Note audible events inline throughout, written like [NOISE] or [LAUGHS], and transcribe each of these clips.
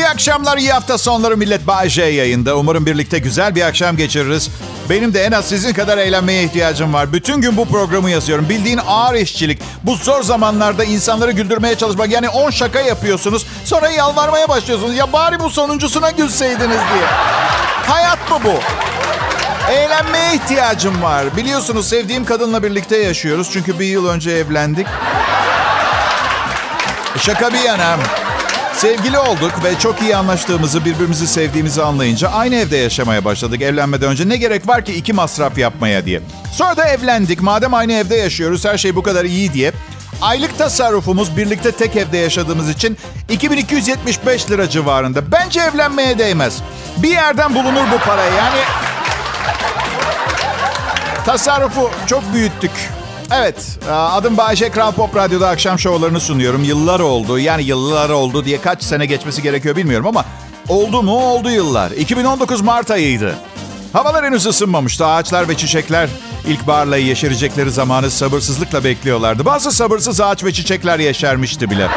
İyi akşamlar, iyi hafta sonları millet. Bay J yayında. Umarım birlikte güzel bir akşam geçiririz. Benim de en az sizin kadar eğlenmeye ihtiyacım var. Bütün gün bu programı yazıyorum. Bildiğin ağır işçilik. Bu zor zamanlarda insanları güldürmeye çalışmak. Yani 10 şaka yapıyorsunuz. Sonra yalvarmaya başlıyorsunuz. Ya bari bu sonuncusuna gülseydiniz diye. Hayat mı bu? Eğlenmeye ihtiyacım var. Biliyorsunuz sevdiğim kadınla birlikte yaşıyoruz. Çünkü bir yıl önce evlendik. Şaka bir yana. Sevgili olduk ve çok iyi anlaştığımızı, birbirimizi sevdiğimizi anlayınca aynı evde yaşamaya başladık evlenmeden önce. Ne gerek var ki iki masraf yapmaya diye. Sonra da evlendik. Madem aynı evde yaşıyoruz, her şey bu kadar iyi diye. Aylık tasarrufumuz birlikte tek evde yaşadığımız için 2275 lira civarında. Bence evlenmeye değmez. Bir yerden bulunur bu para. Yani tasarrufu çok büyüttük. Evet, e, adım Bayşe Kral Pop Radyo'da akşam şovlarını sunuyorum. Yıllar oldu, yani yıllar oldu diye kaç sene geçmesi gerekiyor bilmiyorum ama oldu mu oldu yıllar. 2019 Mart ayıydı. Havalar henüz ısınmamıştı. Ağaçlar ve çiçekler ilkbaharla yeşerecekleri zamanı sabırsızlıkla bekliyorlardı. Bazı sabırsız ağaç ve çiçekler yeşermişti bile.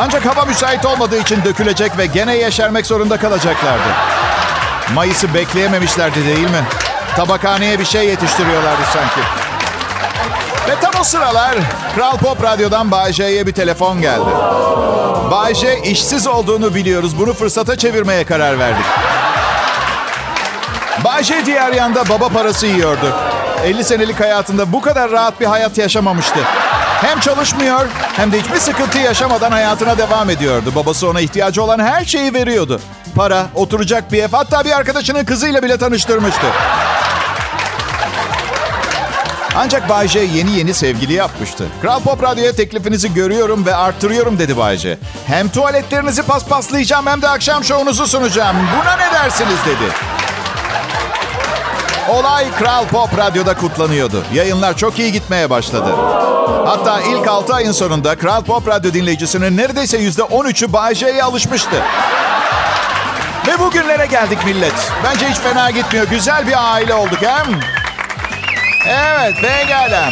Ancak hava müsait olmadığı için dökülecek ve gene yeşermek zorunda kalacaklardı. Mayıs'ı bekleyememişlerdi değil mi? Tabakhaneye bir şey yetiştiriyorlardı sanki. Ve tam o sıralar Kral Pop Radyo'dan Bayce'ye bir telefon geldi. Bayce işsiz olduğunu biliyoruz. Bunu fırsata çevirmeye karar verdik. Bayce diğer yanda baba parası yiyordu. 50 senelik hayatında bu kadar rahat bir hayat yaşamamıştı. Hem çalışmıyor hem de hiçbir sıkıntı yaşamadan hayatına devam ediyordu. Babası ona ihtiyacı olan her şeyi veriyordu. Para, oturacak bir ev, hatta bir arkadaşının kızıyla bile tanıştırmıştı. Ancak Bayce yeni yeni sevgili yapmıştı. Kral Pop Radyo'ya teklifinizi görüyorum ve arttırıyorum dedi Bayce. Hem tuvaletlerinizi paspaslayacağım hem de akşam şovunuzu sunacağım. Buna ne dersiniz dedi. Olay Kral Pop Radyo'da kutlanıyordu. Yayınlar çok iyi gitmeye başladı. Hatta ilk 6 ayın sonunda Kral Pop Radyo dinleyicisinin neredeyse %13'ü Bayce'ye alışmıştı. Ve bugünlere geldik millet. Bence hiç fena gitmiyor. Güzel bir aile olduk hem. Evet pekala.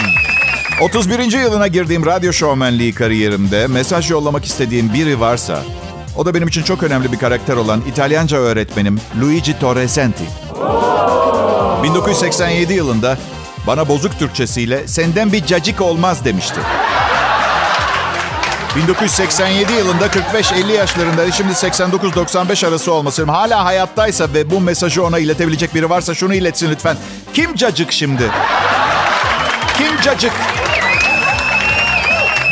31. yılına girdiğim radyo şovmenliği kariyerimde mesaj yollamak istediğim biri varsa... ...o da benim için çok önemli bir karakter olan İtalyanca öğretmenim Luigi Torresenti. 1987 yılında bana bozuk Türkçesiyle senden bir cacık olmaz demişti. 1987 yılında 45-50 yaşlarında şimdi 89-95 arası olması hala hayattaysa ve bu mesajı ona iletebilecek biri varsa şunu iletsin lütfen. Kim cacık şimdi? Kim cacık?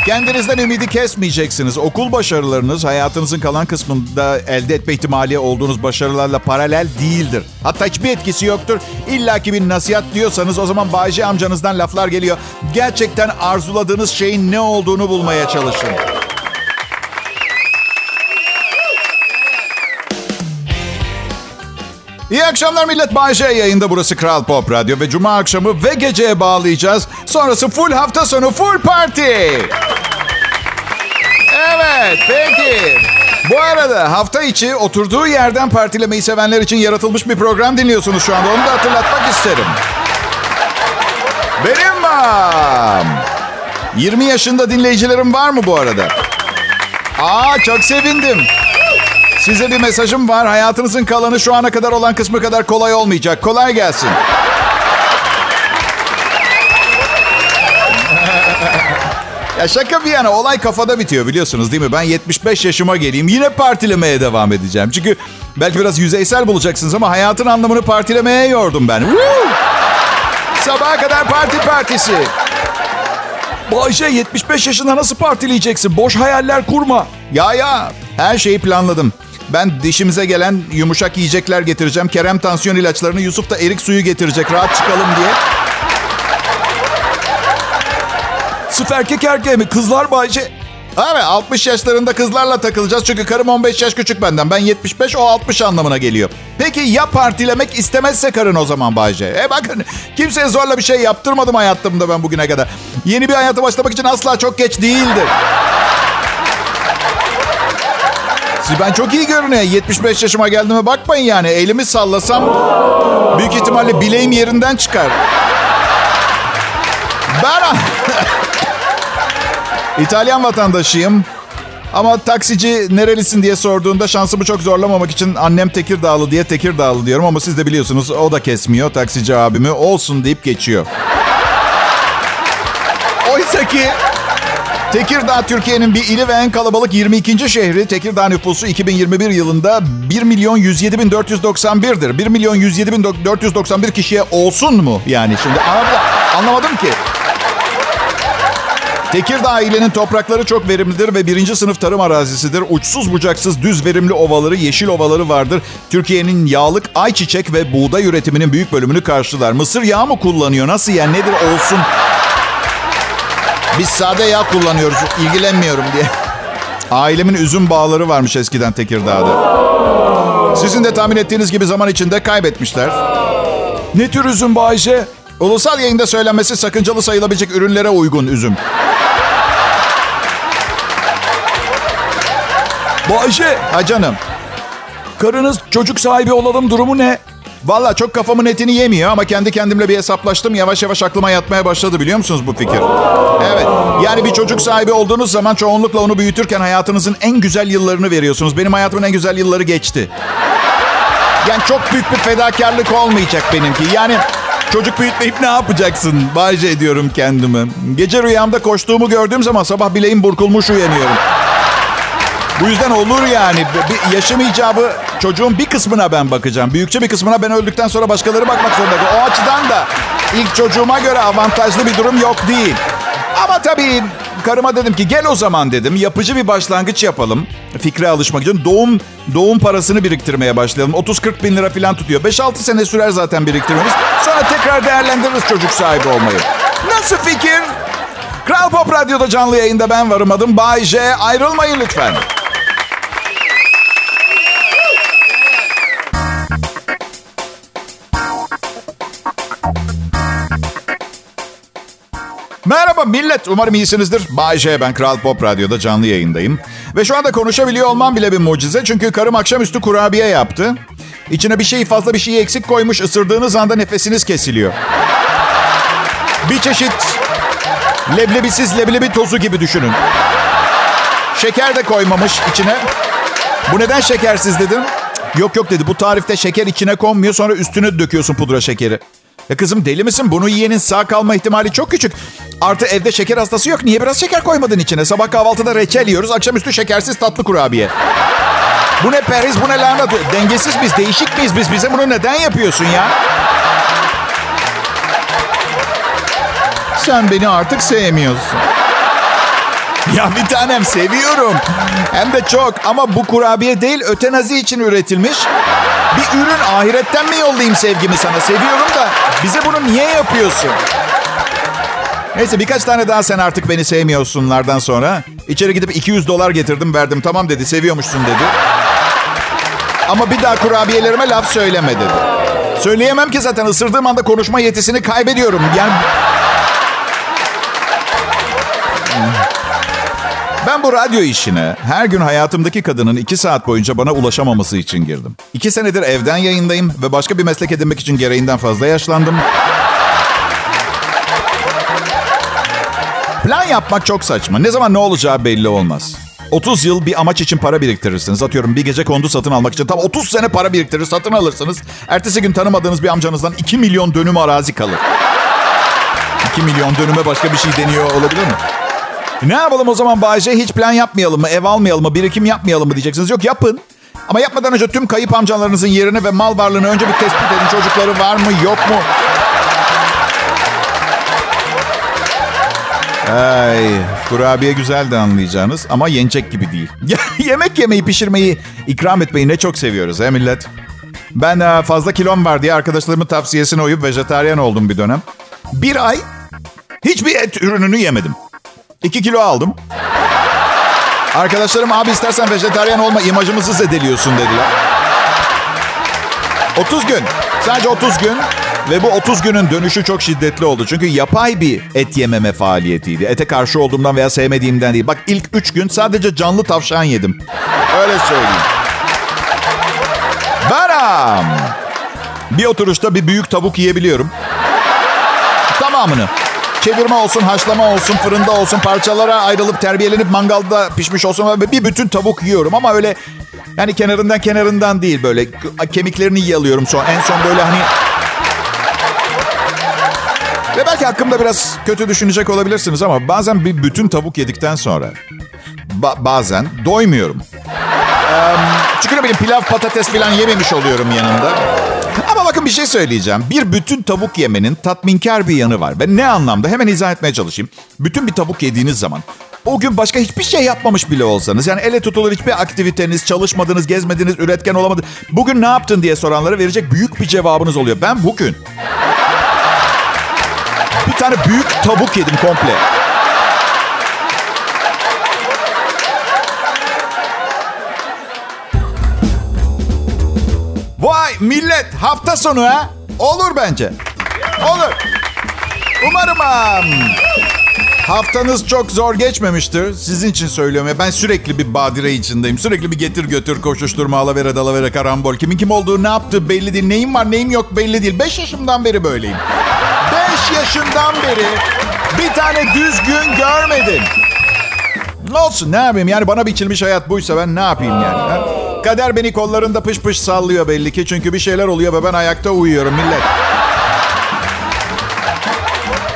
Kendinizden ümidi kesmeyeceksiniz. Okul başarılarınız hayatınızın kalan kısmında elde etme ihtimali olduğunuz başarılarla paralel değildir. Hatta hiçbir etkisi yoktur. İlla ki bir nasihat diyorsanız o zaman Bayce amcanızdan laflar geliyor. Gerçekten arzuladığınız şeyin ne olduğunu bulmaya çalışın. İyi akşamlar millet. Bay J yayında burası Kral Pop Radyo ve Cuma akşamı ve geceye bağlayacağız. Sonrası full hafta sonu full party. Evet peki. Bu arada hafta içi oturduğu yerden partilemeyi sevenler için yaratılmış bir program dinliyorsunuz şu anda. Onu da hatırlatmak isterim. Benim mam. 20 yaşında dinleyicilerim var mı bu arada? Aa çok sevindim. Size bir mesajım var. Hayatınızın kalanı şu ana kadar olan kısmı kadar kolay olmayacak. Kolay gelsin. [LAUGHS] ya şaka bir yana olay kafada bitiyor biliyorsunuz değil mi? Ben 75 yaşıma geleyim yine partilemeye devam edeceğim. Çünkü belki biraz yüzeysel bulacaksınız ama hayatın anlamını partilemeye yordum ben. Woo! Sabaha kadar parti partisi. Bayşe 75 yaşında nasıl partileyeceksin? Boş hayaller kurma. Ya ya her şeyi planladım. Ben dişimize gelen yumuşak yiyecekler getireceğim. Kerem tansiyon ilaçlarını, Yusuf da erik suyu getirecek rahat çıkalım diye. Sırf erkek erkeğe mi? Kızlar Bayce. Evet 60 yaşlarında kızlarla takılacağız. Çünkü karım 15 yaş küçük benden. Ben 75 o 60 anlamına geliyor. Peki ya partilemek istemezse karın o zaman Bayce? E bakın kimseye zorla bir şey yaptırmadım hayatımda ben bugüne kadar. Yeni bir hayata başlamak için asla çok geç değildir. Siz ben çok iyi görünüyor. 75 yaşıma geldiğime bakmayın yani. Elimi sallasam büyük ihtimalle bileğim yerinden çıkar. Ben [LAUGHS] İtalyan vatandaşıyım. Ama taksici nerelisin diye sorduğunda şansımı çok zorlamamak için annem Tekirdağlı diye Tekirdağlı diyorum. Ama siz de biliyorsunuz o da kesmiyor taksici abimi. Olsun deyip geçiyor. Oysa ki Tekirdağ Türkiye'nin bir ili ve en kalabalık 22. şehri. Tekirdağ nüfusu 2021 yılında 1 milyon 107 bin 491'dir. 1 milyon 107 bin 491 kişiye olsun mu? Yani şimdi anlamadım, anlamadım ki. Tekirdağ ilinin toprakları çok verimlidir ve birinci sınıf tarım arazisidir. Uçsuz bucaksız düz verimli ovaları, yeşil ovaları vardır. Türkiye'nin yağlık, ayçiçek ve buğday üretiminin büyük bölümünü karşılar. Mısır yağı mı kullanıyor? Nasıl yani nedir olsun? Biz sade yağ kullanıyoruz, ilgilenmiyorum diye. Ailemin üzüm bağları varmış eskiden Tekirdağ'da. Sizin de tahmin ettiğiniz gibi zaman içinde kaybetmişler. Ne tür üzüm Bayşe? Ulusal yayında söylenmesi sakıncalı sayılabilecek ürünlere uygun üzüm. Bayşe. Ha canım. Karınız çocuk sahibi olalım durumu ne? Valla çok kafamın etini yemiyor ama kendi kendimle bir hesaplaştım. Yavaş yavaş aklıma yatmaya başladı biliyor musunuz bu fikir? Evet. Yani bir çocuk sahibi olduğunuz zaman çoğunlukla onu büyütürken hayatınızın en güzel yıllarını veriyorsunuz. Benim hayatımın en güzel yılları geçti. Yani çok büyük bir fedakarlık olmayacak benimki. Yani çocuk büyütmeyip ne yapacaksın? Bahçe ediyorum kendimi. Gece rüyamda koştuğumu gördüğüm zaman sabah bileğim burkulmuş uyanıyorum. Bu yüzden olur yani. Bir yaşım icabı çocuğun bir kısmına ben bakacağım. Büyükçe bir kısmına ben öldükten sonra başkaları bakmak zorunda. O açıdan da ilk çocuğuma göre avantajlı bir durum yok değil. Ama tabii karıma dedim ki gel o zaman dedim. Yapıcı bir başlangıç yapalım. Fikre alışmak için doğum doğum parasını biriktirmeye başlayalım. 30-40 bin lira falan tutuyor. 5-6 sene sürer zaten biriktirmemiz. Sonra tekrar değerlendiririz çocuk sahibi olmayı. Nasıl fikir? Kral Pop Radyo'da canlı yayında ben varım adım Bay J. Ayrılmayın lütfen. Merhaba millet. Umarım iyisinizdir. Bay J. Ben Kral Pop Radyo'da canlı yayındayım. Ve şu anda konuşabiliyor olmam bile bir mucize. Çünkü karım akşamüstü kurabiye yaptı. İçine bir şey fazla bir şey eksik koymuş. Isırdığınız anda nefesiniz kesiliyor. Bir çeşit leblebisiz leblebi tozu gibi düşünün. Şeker de koymamış içine. Bu neden şekersiz dedim. Yok yok dedi bu tarifte şeker içine konmuyor sonra üstüne döküyorsun pudra şekeri. Ya kızım deli misin? Bunu yiyenin sağ kalma ihtimali çok küçük. Artı evde şeker hastası yok. Niye biraz şeker koymadın içine? Sabah kahvaltıda reçel yiyoruz. Akşamüstü şekersiz tatlı kurabiye. Bu ne periz, bu ne lanet. Dengesiz biz, değişik miyiz biz? Bize bunu neden yapıyorsun ya? Sen beni artık sevmiyorsun. Ya bir tanem seviyorum. Hem de çok. Ama bu kurabiye değil, ötenazi için üretilmiş. Bir ürün ahiretten mi yollayayım sevgimi sana? Seviyorum da bize bunu niye yapıyorsun? Neyse birkaç tane daha sen artık beni sevmiyorsunlardan sonra içeri gidip 200 dolar getirdim verdim. Tamam dedi seviyormuşsun dedi. Ama bir daha kurabiyelerime laf söyleme dedi. Söyleyemem ki zaten ısırdığım anda konuşma yetisini kaybediyorum. Yani Ben bu radyo işine her gün hayatımdaki kadının iki saat boyunca bana ulaşamaması için girdim. İki senedir evden yayındayım ve başka bir meslek edinmek için gereğinden fazla yaşlandım. Plan yapmak çok saçma. Ne zaman ne olacağı belli olmaz. 30 yıl bir amaç için para biriktirirsiniz. Atıyorum bir gece kondu satın almak için tam 30 sene para biriktirir satın alırsınız. Ertesi gün tanımadığınız bir amcanızdan 2 milyon dönüm arazi kalır. 2 milyon dönüme başka bir şey deniyor olabilir mi? Ne yapalım o zaman Bayce? Hiç plan yapmayalım mı? Ev almayalım mı? Birikim yapmayalım mı diyeceksiniz. Yok yapın. Ama yapmadan önce tüm kayıp amcalarınızın yerini ve mal varlığını önce bir tespit edin. Çocukları var mı yok mu? Ay, kurabiye güzel de anlayacağınız ama yenecek gibi değil. [LAUGHS] Yemek yemeyi, pişirmeyi, ikram etmeyi ne çok seviyoruz he millet. Ben e, fazla kilom var diye arkadaşlarımın tavsiyesine uyup vejetaryen oldum bir dönem. Bir ay hiçbir et ürününü yemedim. 2 kilo aldım. Arkadaşlarım abi istersen vejetaryen olma imajımızı zedeliyorsun dediler. 30 gün. Sadece 30 gün. Ve bu 30 günün dönüşü çok şiddetli oldu. Çünkü yapay bir et yememe faaliyetiydi. Ete karşı olduğumdan veya sevmediğimden değil. Bak ilk 3 gün sadece canlı tavşan yedim. Öyle söyleyeyim. Baram. Bir oturuşta bir büyük tavuk yiyebiliyorum. Tamamını. Çevirme olsun, haşlama olsun, fırında olsun, parçalara ayrılıp terbiyelenip mangalda pişmiş olsun. Bir bütün tavuk yiyorum ama öyle yani kenarından kenarından değil böyle kemiklerini yalıyorum son en son böyle hani ve belki hakkımda biraz kötü düşünecek olabilirsiniz ama bazen bir bütün tavuk yedikten sonra ba- bazen doymuyorum. Ee, çünkü ne bileyim pilav patates falan yememiş oluyorum yanında. Bakın bir şey söyleyeceğim. Bir bütün tavuk yemenin tatminkar bir yanı var. Ben ne anlamda? Hemen izah etmeye çalışayım. Bütün bir tavuk yediğiniz zaman o gün başka hiçbir şey yapmamış bile olsanız yani ele tutulur hiçbir aktiviteniz, çalışmadınız, gezmediniz, üretken olamadınız. Bugün ne yaptın diye soranlara verecek büyük bir cevabınız oluyor. Ben bugün bir tane büyük tavuk yedim komple. Millet hafta sonu ha? Olur bence. Olur. Umarım um, haftanız çok zor geçmemiştir. Sizin için söylüyorum ben sürekli bir badire içindeyim. Sürekli bir getir götür koşuşturma alavere dalavere karambol. Kimin kim olduğu ne yaptığı belli değil. Neyim var neyim yok belli değil. Beş yaşımdan beri böyleyim. Beş yaşından beri bir tane düz gün görmedim. Ne olsun ne yapayım yani bana biçilmiş hayat buysa ben ne yapayım yani. Ha? Kader beni kollarında pış pış sallıyor belli ki. Çünkü bir şeyler oluyor ve ben ayakta uyuyorum millet.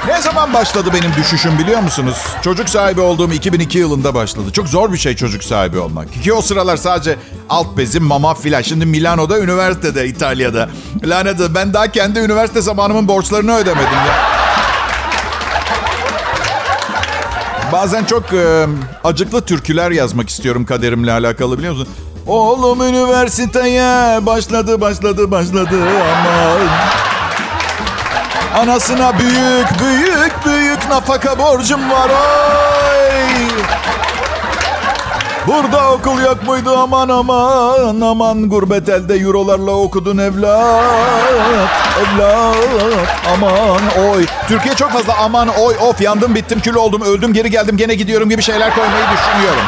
Ne zaman başladı benim düşüşüm biliyor musunuz? Çocuk sahibi olduğum 2002 yılında başladı. Çok zor bir şey çocuk sahibi olmak. Ki o sıralar sadece alt bezim, mama filan. Şimdi Milano'da, üniversitede, İtalya'da. Lanet ben daha kendi üniversite zamanımın borçlarını ödemedim ya. Bazen çok e, acıklı türküler yazmak istiyorum kaderimle alakalı biliyor musun? Oğlum üniversiteye başladı başladı başladı ama Anasına büyük büyük büyük nafaka borcum var oy. Burada okul yok muydu aman aman aman gurbet elde eurolarla okudun evlat evlat aman oy. Türkiye çok fazla aman oy of yandım bittim kül oldum öldüm geri geldim gene gidiyorum gibi şeyler koymayı düşünüyorum.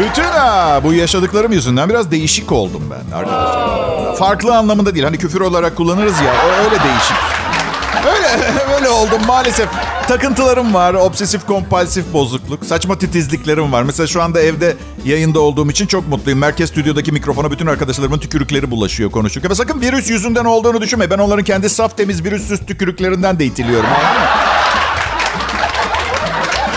Bütün ha, bu yaşadıklarım yüzünden biraz değişik oldum ben. Farklı anlamında değil. Hani küfür olarak kullanırız ya. O öyle değişik. Öyle [LAUGHS] öyle oldum maalesef. Takıntılarım var. Obsesif kompulsif bozukluk. Saçma titizliklerim var. Mesela şu anda evde yayında olduğum için çok mutluyum. Merkez stüdyodaki mikrofona bütün arkadaşlarımın tükürükleri bulaşıyor konuşurken. Ve sakın virüs yüzünden olduğunu düşünme. Ben onların kendi saf temiz virüssüz tükürüklerinden de itiliyorum. Anladın mı?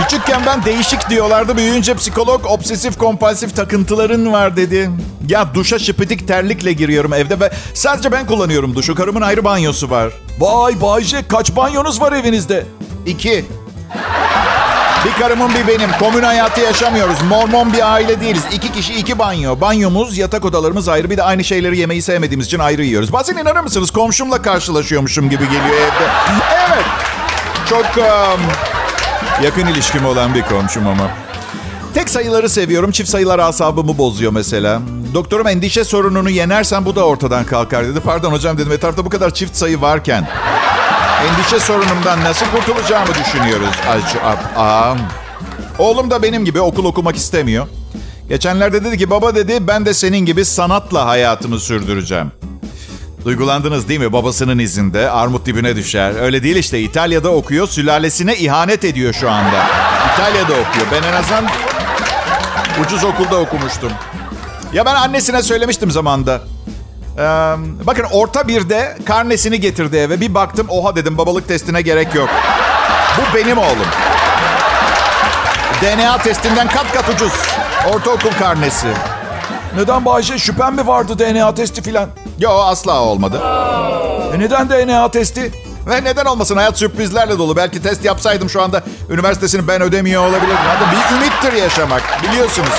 Küçükken ben değişik diyorlardı. Büyüyünce psikolog obsesif kompulsif takıntıların var dedi. Ya duşa şıpıdık terlikle giriyorum evde ve sadece ben kullanıyorum duşu. Karımın ayrı banyosu var. Vay Bayce kaç banyonuz var evinizde? İki. Bir karımın bir benim. Komün hayatı yaşamıyoruz. Mormon bir aile değiliz. İki kişi iki banyo. Banyomuz, yatak odalarımız ayrı. Bir de aynı şeyleri yemeyi sevmediğimiz için ayrı yiyoruz. Bazen inanır mısınız? Komşumla karşılaşıyormuşum gibi geliyor evde. Evet. Çok... Um, Yakın ilişkim olan bir komşum ama. Tek sayıları seviyorum. Çift sayılar asabımı bozuyor mesela. Doktorum endişe sorununu yenersen bu da ortadan kalkar dedi. Pardon hocam dedim etrafta bu kadar çift sayı varken. Endişe sorunumdan nasıl kurtulacağımı düşünüyoruz. Aa. Oğlum da benim gibi okul okumak istemiyor. Geçenlerde dedi ki baba dedi ben de senin gibi sanatla hayatımı sürdüreceğim. Duygulandınız değil mi? Babasının izinde armut dibine düşer. Öyle değil işte İtalya'da okuyor. Sülalesine ihanet ediyor şu anda. İtalya'da okuyor. Ben en azından ucuz okulda okumuştum. Ya ben annesine söylemiştim zamanda. Ee, bakın orta birde karnesini getirdi eve. Bir baktım oha dedim babalık testine gerek yok. Bu benim oğlum. DNA testinden kat kat ucuz. Ortaokul karnesi. Neden Bayşe şüphen mi vardı DNA testi filan? Yo asla olmadı. E neden DNA testi? Ve neden olmasın hayat sürprizlerle dolu. Belki test yapsaydım şu anda üniversitesini ben ödemiyor olabilirdim. Hadi bir ümittir yaşamak biliyorsunuz.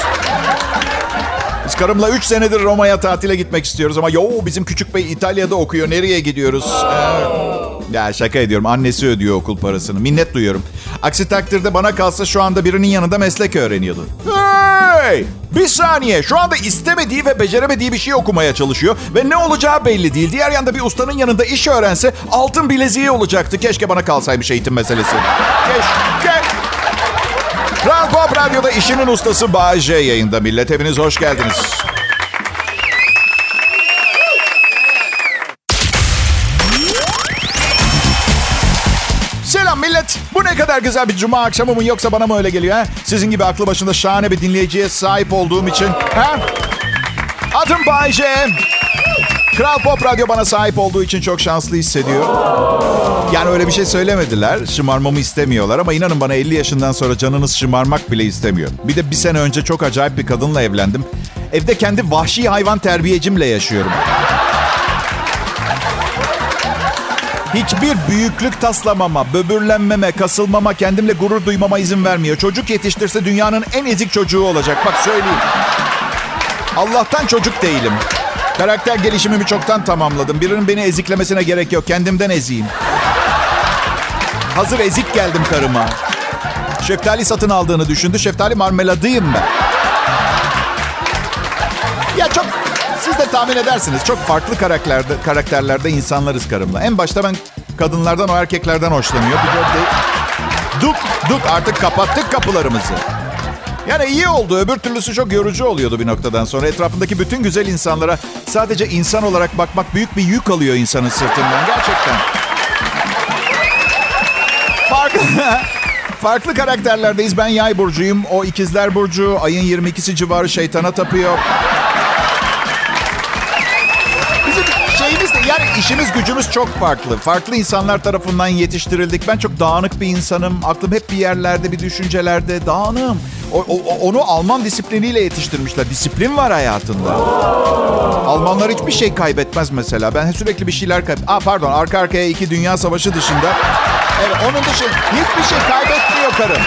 Biz karımla 3 senedir Roma'ya tatile gitmek istiyoruz ama yo bizim küçük bey İtalya'da okuyor. Nereye gidiyoruz? Ee, ya şaka ediyorum. Annesi ödüyor okul parasını. Minnet duyuyorum. Aksi takdirde bana kalsa şu anda birinin yanında meslek öğreniyordu. Hey! Bir saniye. Şu anda istemediği ve beceremediği bir şey okumaya çalışıyor. Ve ne olacağı belli değil. Diğer yanda bir ustanın yanında iş öğrense altın bileziği olacaktı. Keşke bana kalsaymış eğitim meselesi. Keşke. Kral Pop Radyo'da işinin ustası J yayında millet. Hepiniz hoş geldiniz. Ne kadar güzel bir cuma akşamı mı yoksa bana mı öyle geliyor ha? Sizin gibi aklı başında şahane bir dinleyiciye sahip olduğum için. Ha? Adım Bayce. Kral Pop Radyo bana sahip olduğu için çok şanslı hissediyor. Yani öyle bir şey söylemediler. Şımarmamı istemiyorlar ama inanın bana 50 yaşından sonra canınız şımarmak bile istemiyor. Bir de bir sene önce çok acayip bir kadınla evlendim. Evde kendi vahşi hayvan terbiyecimle yaşıyorum. Hiçbir büyüklük taslamama, böbürlenmeme, kasılmama, kendimle gurur duymama izin vermiyor. Çocuk yetiştirse dünyanın en ezik çocuğu olacak. Bak söyleyeyim. Allah'tan çocuk değilim. Karakter gelişimimi çoktan tamamladım. Birinin beni eziklemesine gerek yok. Kendimden eziyim. Hazır ezik geldim karıma. Şeftali satın aldığını düşündü. Şeftali marmeladıyım ben. De tahmin edersiniz. Çok farklı karakterlerde, karakterlerde insanlarız karımla. En başta ben kadınlardan o erkeklerden hoşlanıyor. Bir de duk duk artık kapattık kapılarımızı. Yani iyi oldu. Öbür türlüsü çok yorucu oluyordu bir noktadan sonra. Etrafındaki bütün güzel insanlara sadece insan olarak bakmak büyük bir yük alıyor insanın sırtından. Gerçekten. Farklı, [LAUGHS] farklı karakterlerdeyiz. Ben yay burcuyum. O ikizler burcu. Ayın 22'si civarı şeytana tapıyor. Yani işimiz gücümüz çok farklı. Farklı insanlar tarafından yetiştirildik. Ben çok dağınık bir insanım. Aklım hep bir yerlerde, bir düşüncelerde. Dağınığım. O, o, onu Alman disipliniyle yetiştirmişler. Disiplin var hayatında. Almanlar hiçbir şey kaybetmez mesela. Ben sürekli bir şeyler kayb... Aa pardon arka arkaya iki dünya savaşı dışında. Evet onun dışı hiçbir şey kaybetmiyor karım.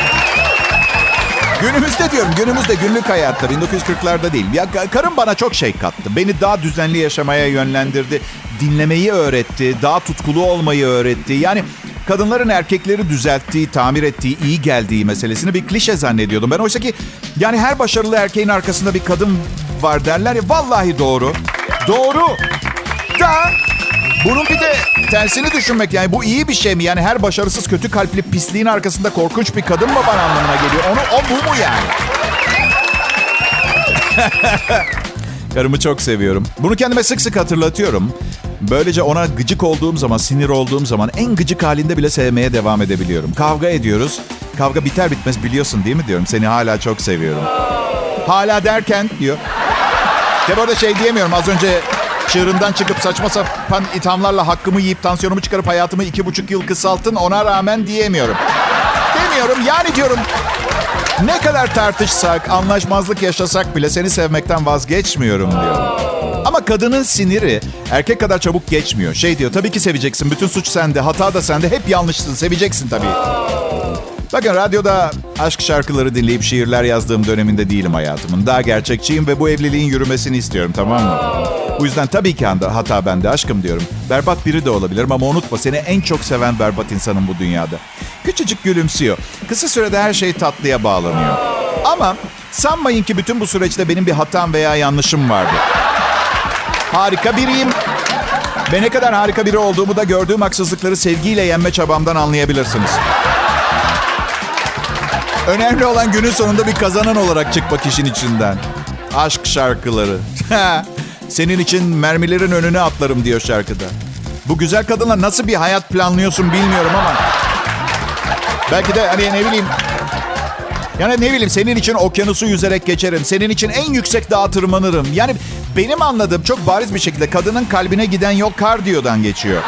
Günümüzde diyorum, günümüzde günlük hayatta, 1940'larda değil. Ya karım bana çok şey kattı. Beni daha düzenli yaşamaya yönlendirdi. Dinlemeyi öğretti, daha tutkulu olmayı öğretti. Yani kadınların erkekleri düzelttiği, tamir ettiği, iyi geldiği meselesini bir klişe zannediyordum. Ben oysa ki yani her başarılı erkeğin arkasında bir kadın var derler ya. Vallahi doğru. Doğru. Da bunun bir de tersini düşünmek yani bu iyi bir şey mi? Yani her başarısız kötü kalpli pisliğin arkasında korkunç bir kadın mı bana anlamına geliyor? Onu o bu mu yani? [LAUGHS] Karımı çok seviyorum. Bunu kendime sık sık hatırlatıyorum. Böylece ona gıcık olduğum zaman, sinir olduğum zaman en gıcık halinde bile sevmeye devam edebiliyorum. Kavga ediyoruz. Kavga biter bitmez biliyorsun değil mi diyorum. Seni hala çok seviyorum. Hala derken diyor. Tabi orada şey diyemiyorum. Az önce çığırından çıkıp saçma sapan ithamlarla hakkımı yiyip tansiyonumu çıkarıp hayatımı iki buçuk yıl kısalttın. Ona rağmen diyemiyorum. Demiyorum yani diyorum. Ne kadar tartışsak, anlaşmazlık yaşasak bile seni sevmekten vazgeçmiyorum diyor. Ama kadının siniri erkek kadar çabuk geçmiyor. Şey diyor tabii ki seveceksin. Bütün suç sende. Hata da sende. Hep yanlışsın. Seveceksin tabii. Bakın radyoda aşk şarkıları dinleyip şiirler yazdığım döneminde değilim hayatımın. Daha gerçekçiyim ve bu evliliğin yürümesini istiyorum tamam mı? Bu yüzden tabii ki hata bende aşkım diyorum. Berbat biri de olabilirim ama unutma seni en çok seven berbat insanım bu dünyada. Küçücük gülümsüyor. Kısa sürede her şey tatlıya bağlanıyor. Ama sanmayın ki bütün bu süreçte benim bir hatam veya yanlışım vardı. Harika biriyim. Ve ne kadar harika biri olduğumu da gördüğüm haksızlıkları sevgiyle yenme çabamdan anlayabilirsiniz. Önemli olan günün sonunda bir kazanan olarak çıkmak işin içinden. Aşk şarkıları. [LAUGHS] Senin için mermilerin önüne atlarım diyor şarkıda. Bu güzel kadınla nasıl bir hayat planlıyorsun bilmiyorum ama. Belki de hani ne bileyim. Yani ne bileyim senin için okyanusu yüzerek geçerim. Senin için en yüksek dağa tırmanırım. Yani benim anladığım çok bariz bir şekilde kadının kalbine giden yol kardiyodan geçiyor.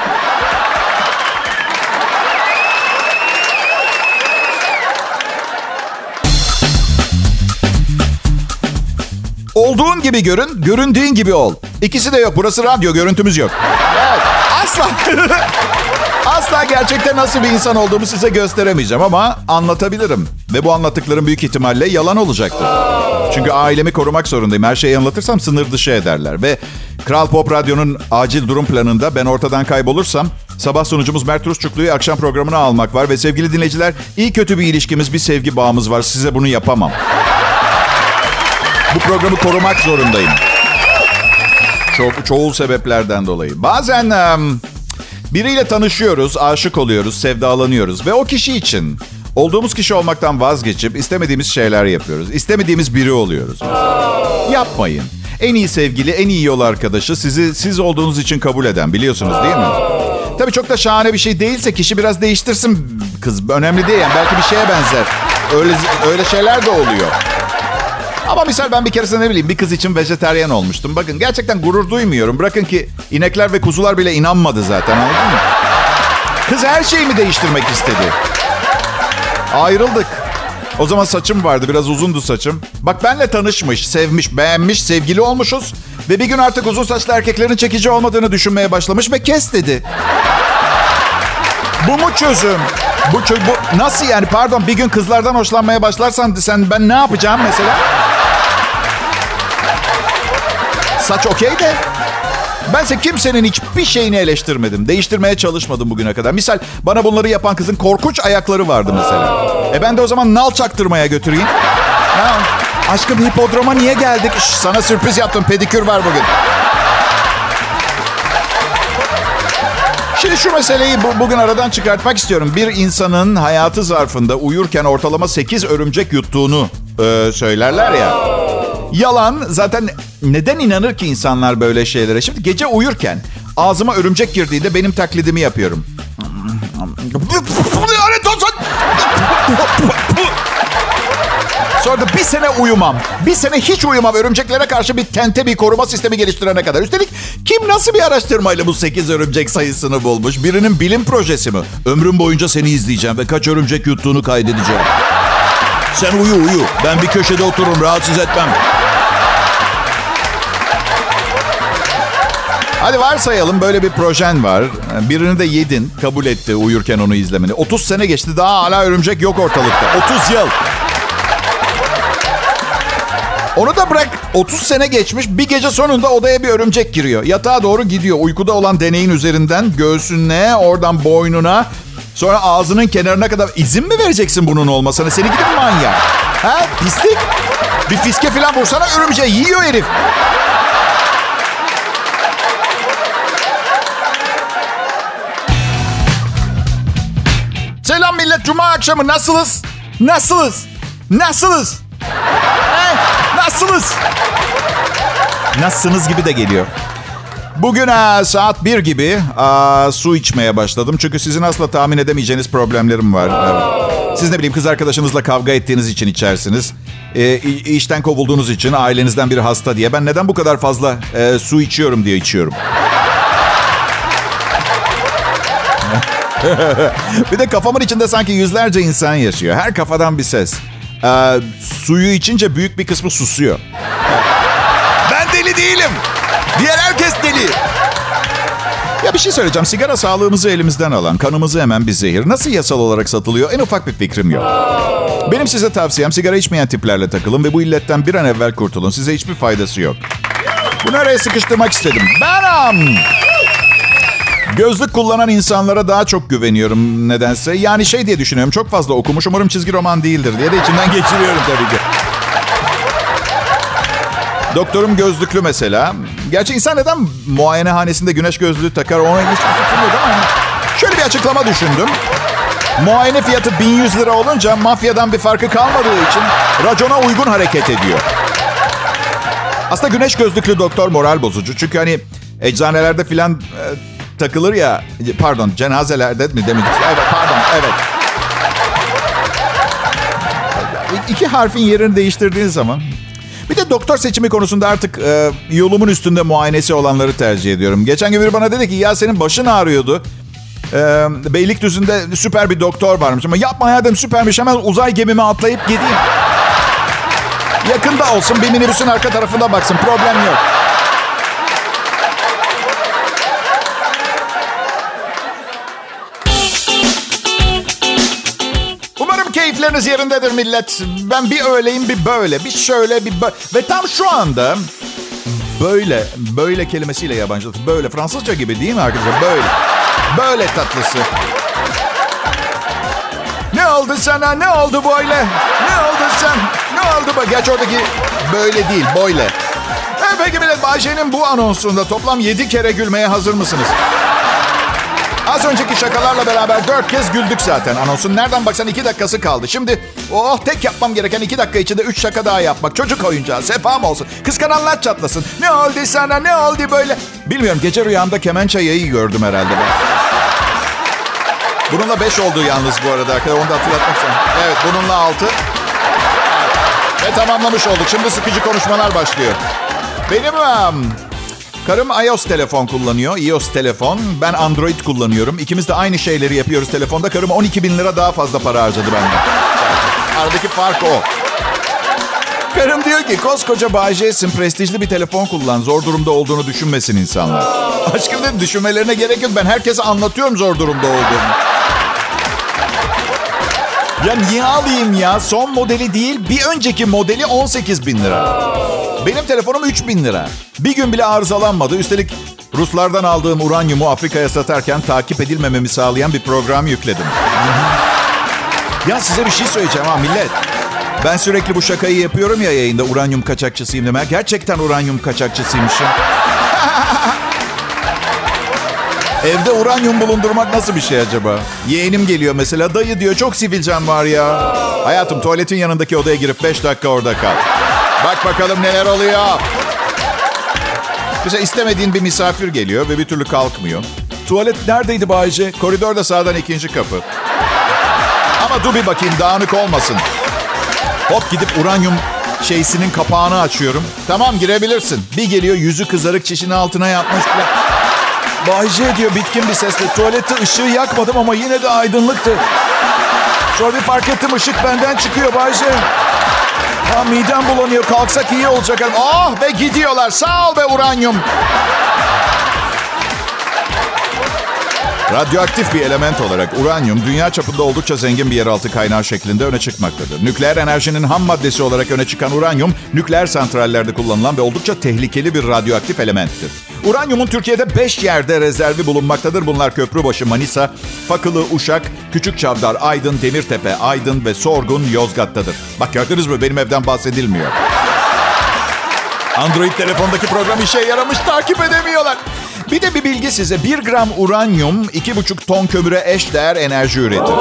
Olduğun gibi görün, göründüğün gibi ol. İkisi de yok. Burası radyo, görüntümüz yok. Evet, asla. [LAUGHS] asla gerçekten nasıl bir insan olduğumu size gösteremeyeceğim ama anlatabilirim. Ve bu anlattıklarım büyük ihtimalle yalan olacaktır. Çünkü ailemi korumak zorundayım. Her şeyi anlatırsam sınır dışı ederler. Ve Kral Pop Radyo'nun acil durum planında ben ortadan kaybolursam sabah sunucumuz Mert Rusçuklu'yu akşam programına almak var. Ve sevgili dinleyiciler iyi kötü bir ilişkimiz, bir sevgi bağımız var. Size bunu yapamam. Bu programı korumak zorundayım. Çok çoğul sebeplerden dolayı. Bazen um, biriyle tanışıyoruz, aşık oluyoruz, sevdalanıyoruz ve o kişi için olduğumuz kişi olmaktan vazgeçip istemediğimiz şeyler yapıyoruz. İstemediğimiz biri oluyoruz. Yapmayın. En iyi sevgili, en iyi yol arkadaşı sizi siz olduğunuz için kabul eden biliyorsunuz değil mi? Tabii çok da şahane bir şey değilse kişi biraz değiştirsin kız. Önemli değil yani belki bir şeye benzer. Öyle öyle şeyler de oluyor. Ama misal ben bir keresinde ne bileyim bir kız için vejeteryan olmuştum. Bakın gerçekten gurur duymuyorum. Bırakın ki inekler ve kuzular bile inanmadı zaten anladın mı? Kız her şeyimi değiştirmek istedi. Ayrıldık. O zaman saçım vardı. Biraz uzundu saçım. Bak benle tanışmış, sevmiş, beğenmiş, sevgili olmuşuz. Ve bir gün artık uzun saçlı erkeklerin çekici olmadığını düşünmeye başlamış ve kes dedi. Bu mu çözüm? Bu, bu nasıl yani pardon bir gün kızlardan hoşlanmaya başlarsan sen ben ne yapacağım mesela? Saç okey de Bense kimsenin hiçbir şeyini eleştirmedim. Değiştirmeye çalışmadım bugüne kadar. Misal bana bunları yapan kızın korkunç ayakları vardı mesela. E ben de o zaman nal çaktırmaya götüreyim. Ha, aşkım hipodroma niye geldik? Şş, sana sürpriz yaptım. Pedikür var bugün. Şimdi şu meseleyi bu, bugün aradan çıkartmak istiyorum. Bir insanın hayatı zarfında uyurken ortalama 8 örümcek yuttuğunu e, söylerler ya. Yalan. Zaten neden inanır ki insanlar böyle şeylere? Şimdi gece uyurken ağzıma örümcek girdiğinde benim taklidimi yapıyorum. Sonra da bir sene uyumam. Bir sene hiç uyumam. Örümceklere karşı bir tente bir koruma sistemi geliştirene kadar. Üstelik kim nasıl bir araştırmayla bu 8 örümcek sayısını bulmuş? Birinin bilim projesi mi? Ömrüm boyunca seni izleyeceğim ve kaç örümcek yuttuğunu kaydedeceğim. Sen uyu uyu. Ben bir köşede otururum. Rahatsız etmem. Hadi varsayalım böyle bir projen var. Birini de yedin, kabul etti uyurken onu izlemeni. 30 sene geçti daha hala örümcek yok ortalıkta. 30 yıl. Onu da bırak 30 sene geçmiş bir gece sonunda odaya bir örümcek giriyor. Yatağa doğru gidiyor. Uykuda olan deneyin üzerinden göğsüne oradan boynuna sonra ağzının kenarına kadar izin mi vereceksin bunun olmasına? Seni gidip manyak. Ha pislik. Bir fiske falan vursana örümceği yiyor herif. Selam millet. Cuma akşamı nasılız? Nasılız? Nasılız? He? Nasılsınız? Nasılsınız gibi de geliyor. Bugün ha, saat 1 gibi aa, su içmeye başladım. Çünkü sizin asla tahmin edemeyeceğiniz problemlerim var. Evet. Siz ne bileyim kız arkadaşınızla kavga ettiğiniz için içersiniz. E, işten kovulduğunuz için ailenizden biri hasta diye. Ben neden bu kadar fazla e, su içiyorum diye içiyorum. [LAUGHS] bir de kafamın içinde sanki yüzlerce insan yaşıyor. Her kafadan bir ses. Ee, suyu içince büyük bir kısmı susuyor. ben deli değilim. Bir şey söyleyeceğim. Sigara sağlığımızı elimizden alan, kanımızı hemen bir zehir. Nasıl yasal olarak satılıyor? En ufak bir fikrim yok. Benim size tavsiyem sigara içmeyen tiplerle takılın ve bu illetten bir an evvel kurtulun. Size hiçbir faydası yok. Bunu araya sıkıştırmak istedim. Benim. Gözlük kullanan insanlara daha çok güveniyorum nedense. Yani şey diye düşünüyorum. Çok fazla okumuş. Umarım çizgi roman değildir diye de içimden [LAUGHS] geçiriyorum tabii ki. Doktorum gözlüklü mesela. Gerçi insan neden muayenehanesinde güneş gözlüğü takar ona hiç fikrim yok ama... Şöyle bir açıklama düşündüm. Muayene fiyatı 1100 lira olunca mafyadan bir farkı kalmadığı için racona uygun hareket ediyor. Aslında güneş gözlüklü doktor moral bozucu. Çünkü hani eczanelerde filan e, takılır ya. Pardon cenazelerde mi demek? Evet pardon evet. İki harfin yerini değiştirdiğin zaman. Bir de doktor seçimi konusunda artık e, yolumun üstünde muayenesi olanları tercih ediyorum. Geçen gün biri bana dedi ki ya senin başın ağrıyordu. E, Beylikdüzü'nde süper bir doktor varmış ama yapma ya dedim süpermiş hemen uzay gemime atlayıp gideyim. Yakında olsun bir minibüsün arka tarafında baksın problem yok. Keyifleriniz yerindedir millet. Ben bir öyleyim bir böyle, bir şöyle bir böyle. Ve tam şu anda böyle, böyle kelimesiyle yabancı. Böyle Fransızca gibi değil mi arkadaşlar? Böyle. Böyle tatlısı. Ne oldu sana? Ne oldu böyle? Ne oldu sen? Ne oldu bak? Gerçi oradaki böyle değil, böyle. E peki millet Bayşe'nin bu anonsunda toplam 7 kere gülmeye hazır mısınız? Az önceki şakalarla beraber dört kez güldük zaten. Anonsun nereden baksan iki dakikası kaldı. Şimdi oh tek yapmam gereken iki dakika içinde üç şaka daha yapmak. Çocuk oyuncağı sefam olsun. Kıskananlar çatlasın. Ne oldu sana ne oldu böyle? Bilmiyorum gece rüyamda kemençe yayı gördüm herhalde ben. Bununla 5 oldu yalnız bu arada. Onu da hatırlatmak istiyorum. Evet bununla 6. Ve tamamlamış olduk. Şimdi sıkıcı konuşmalar başlıyor. Benim um, karım iOS telefon kullanıyor. iOS telefon. Ben Android kullanıyorum. İkimiz de aynı şeyleri yapıyoruz telefonda. Karım 12 bin lira daha fazla para harcadı benden. Aradaki fark o. Karım diyor ki koskoca Bayce'sin prestijli bir telefon kullan. Zor durumda olduğunu düşünmesin insanlar. [LAUGHS] Aşkım dedim düşünmelerine gerek yok. Ben herkese anlatıyorum zor durumda olduğumu. Ya niye alayım ya? Son modeli değil bir önceki modeli 18 bin lira. Benim telefonum 3 bin lira. Bir gün bile arızalanmadı. Üstelik Ruslardan aldığım uranyumu Afrika'ya satarken takip edilmememi sağlayan bir program yükledim. ya size bir şey söyleyeceğim ha millet. Ben sürekli bu şakayı yapıyorum ya yayında uranyum kaçakçısıyım demek. Gerçekten uranyum kaçakçısıymışım. [LAUGHS] Evde uranyum bulundurmak nasıl bir şey acaba? Yeğenim geliyor mesela. Dayı diyor çok sivilcem var ya. Hayatım tuvaletin yanındaki odaya girip 5 dakika orada kal. Bak bakalım neler oluyor. Mesela istemediğin bir misafir geliyor ve bir türlü kalkmıyor. Tuvalet neredeydi Bayce? Koridorda sağdan ikinci kapı. Ama dur bir bakayım dağınık olmasın. Hop gidip uranyum şeysinin kapağını açıyorum. Tamam girebilirsin. Bir geliyor yüzü kızarık çişini altına yapmış. Bayce diyor bitkin bir sesle. Tuvalette ışığı yakmadım ama yine de aydınlıktı. Sonra bir fark ettim ışık benden çıkıyor Bayce. Ha midem bulanıyor kalksak iyi olacak. Ah oh, ve gidiyorlar sağ ol be uranyum. Radyoaktif bir element olarak uranyum dünya çapında oldukça zengin bir yeraltı kaynağı şeklinde öne çıkmaktadır. Nükleer enerjinin ham maddesi olarak öne çıkan uranyum, nükleer santrallerde kullanılan ve oldukça tehlikeli bir radyoaktif elementtir. Uranyumun Türkiye'de 5 yerde rezervi bulunmaktadır. Bunlar Köprübaşı, Manisa, Fakılı, Uşak, Küçük Çavdar, Aydın, Demirtepe, Aydın ve Sorgun Yozgat'tadır. Bak gördünüz mü benim evden bahsedilmiyor. Android telefondaki program işe yaramış takip edemiyorlar. Bir de bir bilgi size. 1 gram uranyum 2,5 ton kömüre eş değer enerji üretir.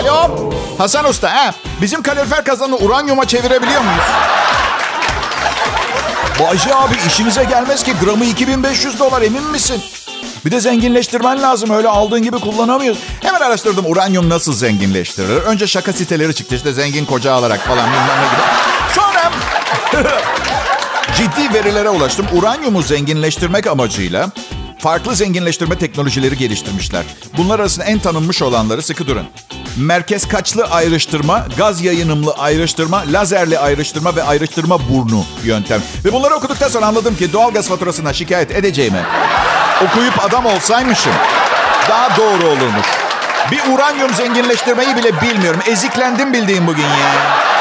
Alo Hasan Usta he? Bizim kalorifer kazanını uranyuma çevirebiliyor muyuz? Bayce abi işinize gelmez ki gramı 2500 dolar emin misin? Bir de zenginleştirmen lazım. Öyle aldığın gibi kullanamıyoruz. Hemen araştırdım uranyum nasıl zenginleştirilir. Önce şaka siteleri çıktı işte zengin koca alarak falan bilmem ne gibi. Sonra [LAUGHS] ciddi verilere ulaştım. Uranyumu zenginleştirmek amacıyla farklı zenginleştirme teknolojileri geliştirmişler. Bunlar arasında en tanınmış olanları sıkı durun. Merkez kaçlı ayrıştırma, gaz yayınımlı ayrıştırma, lazerli ayrıştırma ve ayrıştırma burnu yöntem. Ve bunları okuduktan sonra anladım ki doğalgaz faturasına şikayet edeceğime okuyup adam olsaymışım daha doğru olurmuş. Bir uranyum zenginleştirmeyi bile bilmiyorum. Eziklendim bildiğim bugün ya.